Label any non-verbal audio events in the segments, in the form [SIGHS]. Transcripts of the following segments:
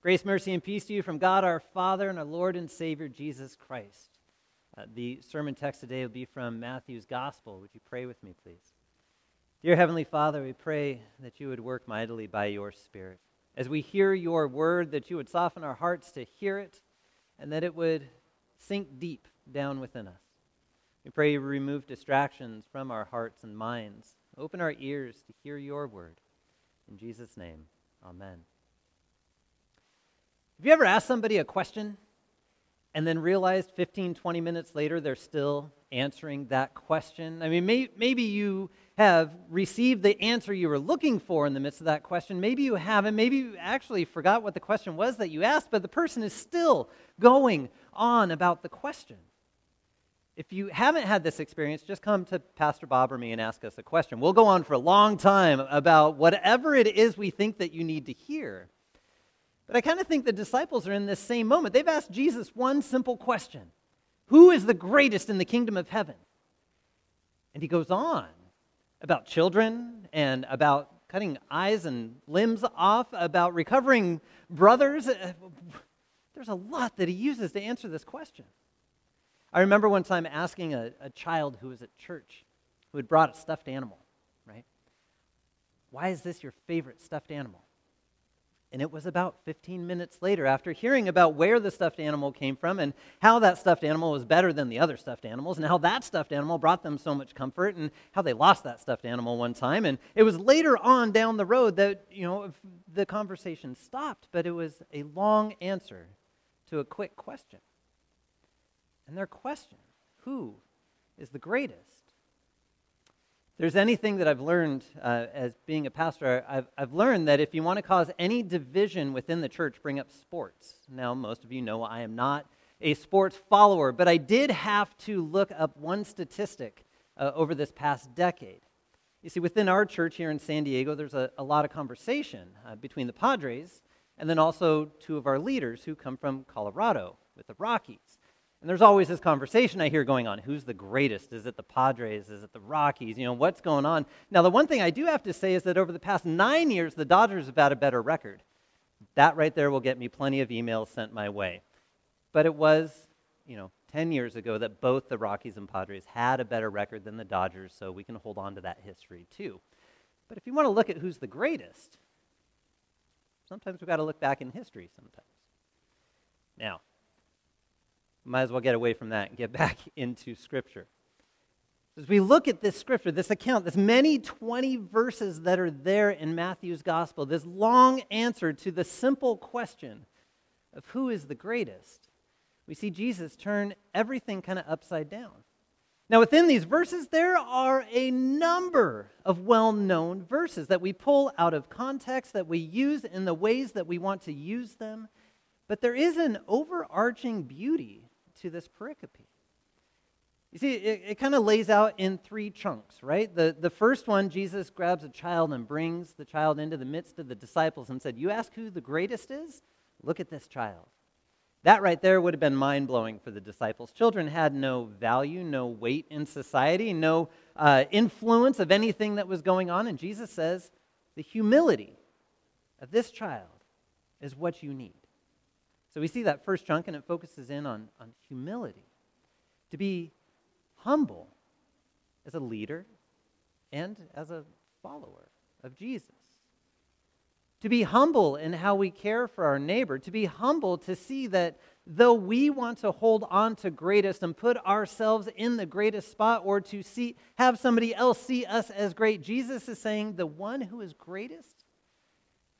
Grace, mercy, and peace to you from God our Father and our Lord and Savior Jesus Christ. Uh, the sermon text today will be from Matthew's Gospel. Would you pray with me, please? Dear Heavenly Father, we pray that you would work mightily by your Spirit. As we hear your word, that you would soften our hearts to hear it and that it would sink deep down within us. We pray you remove distractions from our hearts and minds. Open our ears to hear your word. In Jesus' name, amen. Have you ever asked somebody a question and then realized 15, 20 minutes later they're still answering that question? I mean, may, maybe you have received the answer you were looking for in the midst of that question. Maybe you haven't. Maybe you actually forgot what the question was that you asked, but the person is still going on about the question. If you haven't had this experience, just come to Pastor Bob or me and ask us a question. We'll go on for a long time about whatever it is we think that you need to hear. But I kind of think the disciples are in this same moment. They've asked Jesus one simple question Who is the greatest in the kingdom of heaven? And he goes on about children and about cutting eyes and limbs off, about recovering brothers. [SIGHS] There's a lot that he uses to answer this question. I remember one time asking a, a child who was at church who had brought a stuffed animal, right? Why is this your favorite stuffed animal? And it was about 15 minutes later, after hearing about where the stuffed animal came from and how that stuffed animal was better than the other stuffed animals, and how that stuffed animal brought them so much comfort, and how they lost that stuffed animal one time. And it was later on down the road that, you know, the conversation stopped, but it was a long answer to a quick question. And their question who is the greatest? There's anything that I've learned uh, as being a pastor, I've, I've learned that if you want to cause any division within the church, bring up sports. Now, most of you know I am not a sports follower, but I did have to look up one statistic uh, over this past decade. You see, within our church here in San Diego, there's a, a lot of conversation uh, between the Padres and then also two of our leaders who come from Colorado with the Rockies. And there's always this conversation I hear going on. Who's the greatest? Is it the Padres? Is it the Rockies? You know, what's going on? Now, the one thing I do have to say is that over the past nine years, the Dodgers have had a better record. That right there will get me plenty of emails sent my way. But it was, you know, 10 years ago that both the Rockies and Padres had a better record than the Dodgers, so we can hold on to that history too. But if you want to look at who's the greatest, sometimes we've got to look back in history sometimes. Now, might as well get away from that and get [LAUGHS] back into Scripture. As we look at this scripture, this account, this many 20 verses that are there in Matthew's gospel, this long answer to the simple question of who is the greatest, we see Jesus turn everything kind of upside down. Now, within these verses, there are a number of well known verses that we pull out of context, that we use in the ways that we want to use them. But there is an overarching beauty to this pericope. You see, it, it kind of lays out in three chunks, right? The, the first one, Jesus grabs a child and brings the child into the midst of the disciples and said, You ask who the greatest is? Look at this child. That right there would have been mind blowing for the disciples. Children had no value, no weight in society, no uh, influence of anything that was going on. And Jesus says, The humility of this child is what you need. So we see that first chunk, and it focuses in on, on humility. To be humble as a leader and as a follower of Jesus. To be humble in how we care for our neighbor. To be humble to see that though we want to hold on to greatest and put ourselves in the greatest spot or to see, have somebody else see us as great, Jesus is saying the one who is greatest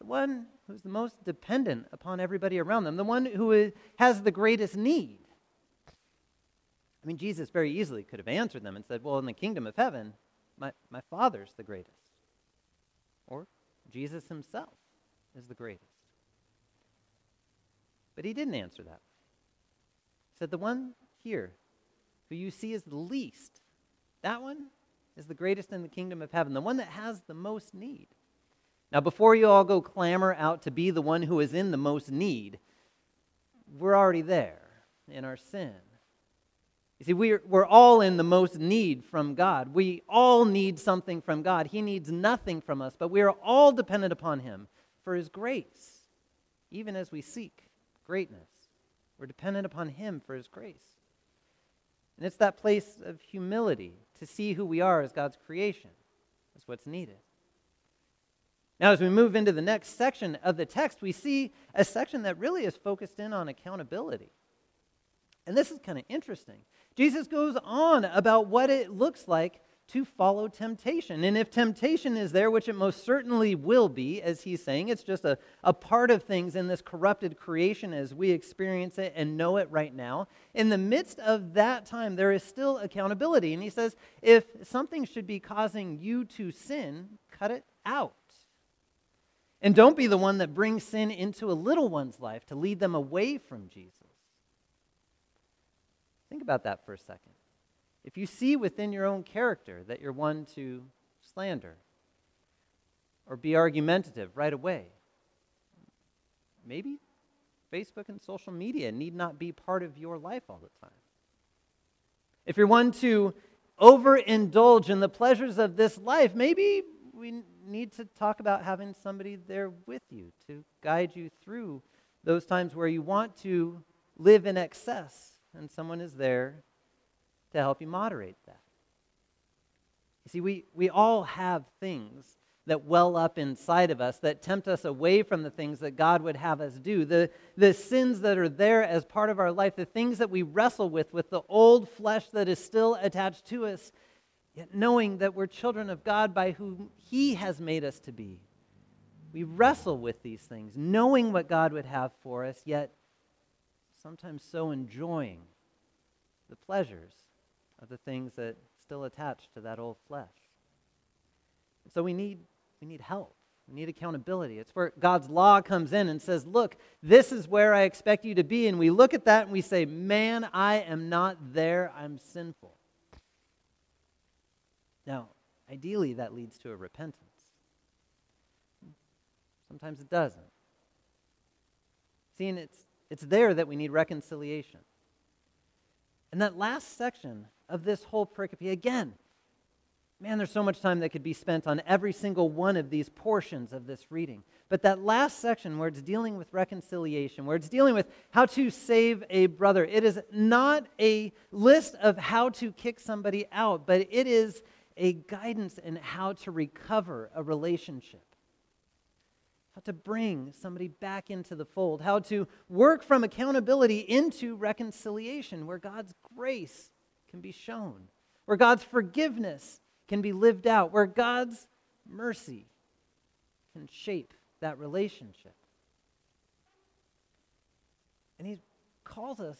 the one who's the most dependent upon everybody around them, the one who has the greatest need. I mean, Jesus very easily could have answered them and said, Well, in the kingdom of heaven, my, my Father's the greatest. Or Jesus himself is the greatest. But he didn't answer that. He said, The one here who you see is the least, that one is the greatest in the kingdom of heaven, the one that has the most need. Now, before you all go clamor out to be the one who is in the most need, we're already there in our sin. You see, we're, we're all in the most need from God. We all need something from God. He needs nothing from us, but we are all dependent upon Him for His grace. even as we seek greatness. We're dependent upon Him for His grace. And it's that place of humility to see who we are as God's creation. That's what's needed. Now, as we move into the next section of the text, we see a section that really is focused in on accountability. And this is kind of interesting. Jesus goes on about what it looks like to follow temptation. And if temptation is there, which it most certainly will be, as he's saying, it's just a, a part of things in this corrupted creation as we experience it and know it right now. In the midst of that time, there is still accountability. And he says, if something should be causing you to sin, cut it out. And don't be the one that brings sin into a little one's life to lead them away from Jesus. Think about that for a second. If you see within your own character that you're one to slander or be argumentative right away, maybe Facebook and social media need not be part of your life all the time. If you're one to overindulge in the pleasures of this life, maybe we need to talk about having somebody there with you to guide you through those times where you want to live in excess and someone is there to help you moderate that. You see, we, we all have things that well up inside of us that tempt us away from the things that God would have us do. The, the sins that are there as part of our life, the things that we wrestle with, with the old flesh that is still attached to us, yet knowing that we're children of God by whom He has made us to be. We wrestle with these things, knowing what God would have for us, yet sometimes so enjoying the pleasures of the things that still attach to that old flesh. So we need, we need help. We need accountability. It's where God's law comes in and says, Look, this is where I expect you to be. And we look at that and we say, Man, I am not there. I'm sinful. Now, ideally, that leads to a repentance. Sometimes it doesn't. Seeing it's, it's there that we need reconciliation. And that last section of this whole pericope, again, man, there's so much time that could be spent on every single one of these portions of this reading. But that last section where it's dealing with reconciliation, where it's dealing with how to save a brother, it is not a list of how to kick somebody out, but it is a guidance in how to recover a relationship how to bring somebody back into the fold, how to work from accountability into reconciliation, where God's grace can be shown, where God's forgiveness can be lived out, where God's mercy can shape that relationship. And He calls us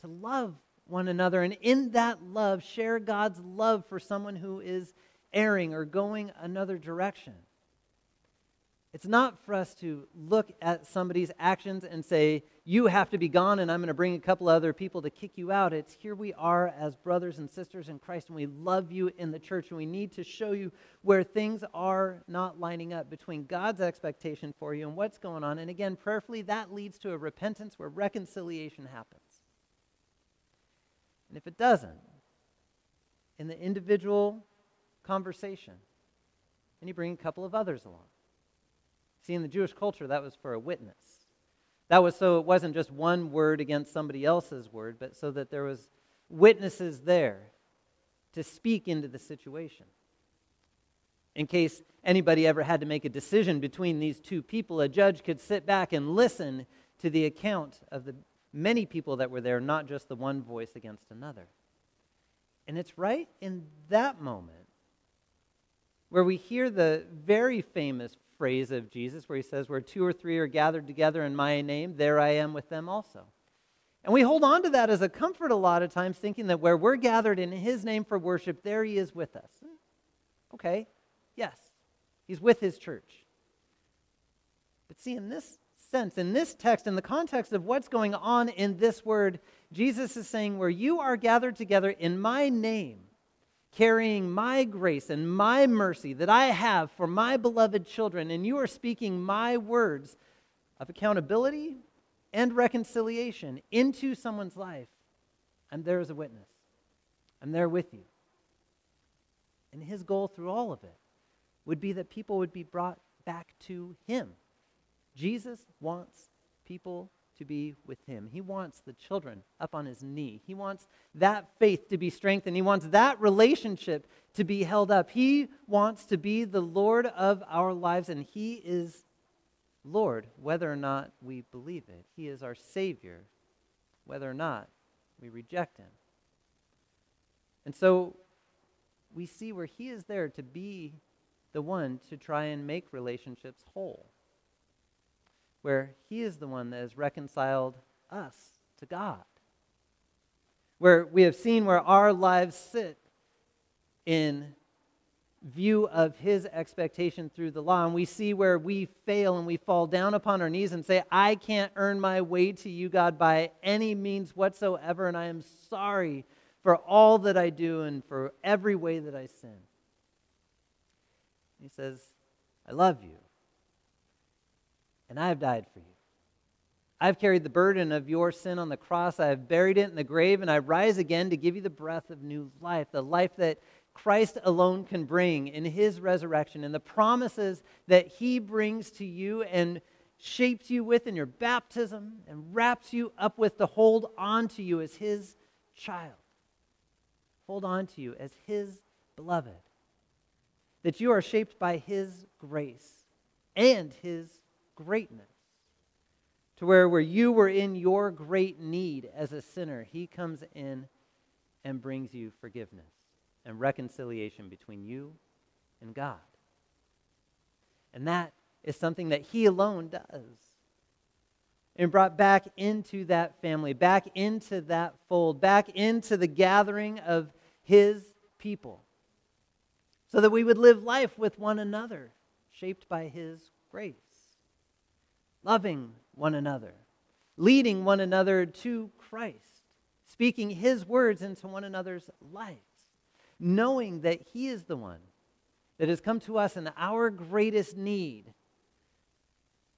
to love one another, and in that love, share God's love for someone who is erring or going another direction. It's not for us to look at somebody's actions and say, you have to be gone and I'm going to bring a couple other people to kick you out. It's here we are as brothers and sisters in Christ and we love you in the church and we need to show you where things are not lining up between God's expectation for you and what's going on. And again, prayerfully, that leads to a repentance where reconciliation happens. And if it doesn't, in the individual conversation, then you bring a couple of others along. See, in the Jewish culture, that was for a witness. That was so it wasn't just one word against somebody else's word, but so that there was witnesses there to speak into the situation. In case anybody ever had to make a decision between these two people, a judge could sit back and listen to the account of the many people that were there, not just the one voice against another. And it's right in that moment where we hear the very famous phrase of Jesus where he says, Where two or three are gathered together in my name, there I am with them also. And we hold on to that as a comfort a lot of times, thinking that where we're gathered in his name for worship, there he is with us. Okay, yes, he's with his church. But see, in this sense, in this text, in the context of what's going on in this word, Jesus is saying, Where you are gathered together in my name, carrying my grace and my mercy that I have for my beloved children, and you are speaking my words of accountability and reconciliation into someone's life, I'm there as a witness. I'm there with you. And his goal through all of it would be that people would be brought back to him. Jesus wants people to be with him. He wants the children up on his knee. He wants that faith to be strengthened. He wants that relationship to be held up. He wants to be the Lord of our lives, and he is Lord whether or not we believe it. He is our Savior whether or not we reject him. And so we see where he is there to be the one to try and make relationships whole where He is the one that has reconciled us to God. Where we have seen where our lives sit in view of His expectation through the law. And we see where we fail and we fall down upon our knees and say, I can't earn my way to you, God, by any means whatsoever. And I am sorry for all that I do and for every way that I sin. He says, I love you and I have died for you. I've carried the burden of your sin on the cross. I have buried it in the grave, and I rise again to give you the breath of new life, the life that Christ alone can bring in his resurrection, and the promises that he brings to you and shapes you with in your baptism and wraps you up with to hold on to you as his child. Hold on to you as his beloved. That you are shaped by his grace and his greatness. To where, where you were in your great need as a sinner, he comes in and brings you forgiveness and reconciliation between you and God. And that is something that he alone does. And brought back into that family, back into that fold, back into the gathering of his people, so that we would live life with one another, shaped by his grace loving one another, leading one another to Christ, speaking his words into one another's lives, knowing that he is the one that has come to us in our greatest need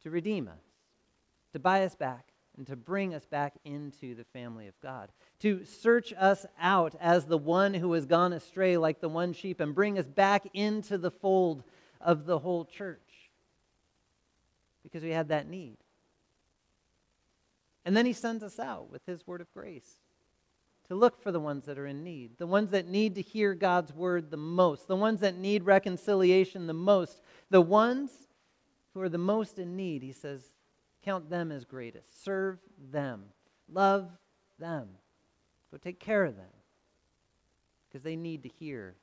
to redeem us, to buy us back, and to bring us back into the family of God, to search us out as the one who has gone astray like the one sheep and bring us back into the fold of the whole church because we had that need. And then he sends us out with his word of grace to look for the ones that are in need, the ones that need to hear God's word the most, the ones that need reconciliation the most, the ones who are the most in need. He says, count them as greatest, serve them, love them, go take care of them because they need to hear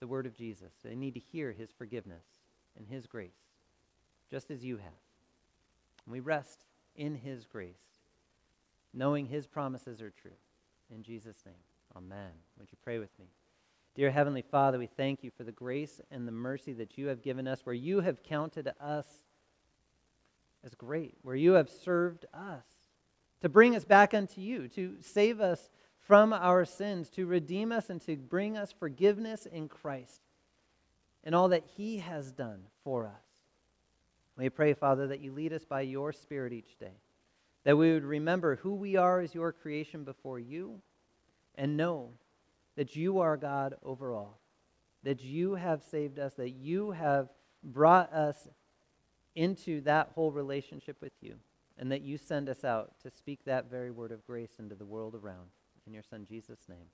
the word of Jesus. They need to hear his forgiveness and his grace just as you have. And we rest in his grace, knowing his promises are true. In Jesus' name, amen. Would you pray with me? Dear Heavenly Father, we thank you for the grace and the mercy that you have given us, where you have counted us as great, where you have served us to bring us back unto you, to save us from our sins, to redeem us, and to bring us forgiveness in Christ and all that he has done for us. We pray, Father, that you lead us by your Spirit each day, that we would remember who we are as your creation before you, and know that you are God over all, that you have saved us, that you have brought us into that whole relationship with you, and that you send us out to speak that very word of grace into the world around. In your Son, Jesus' name.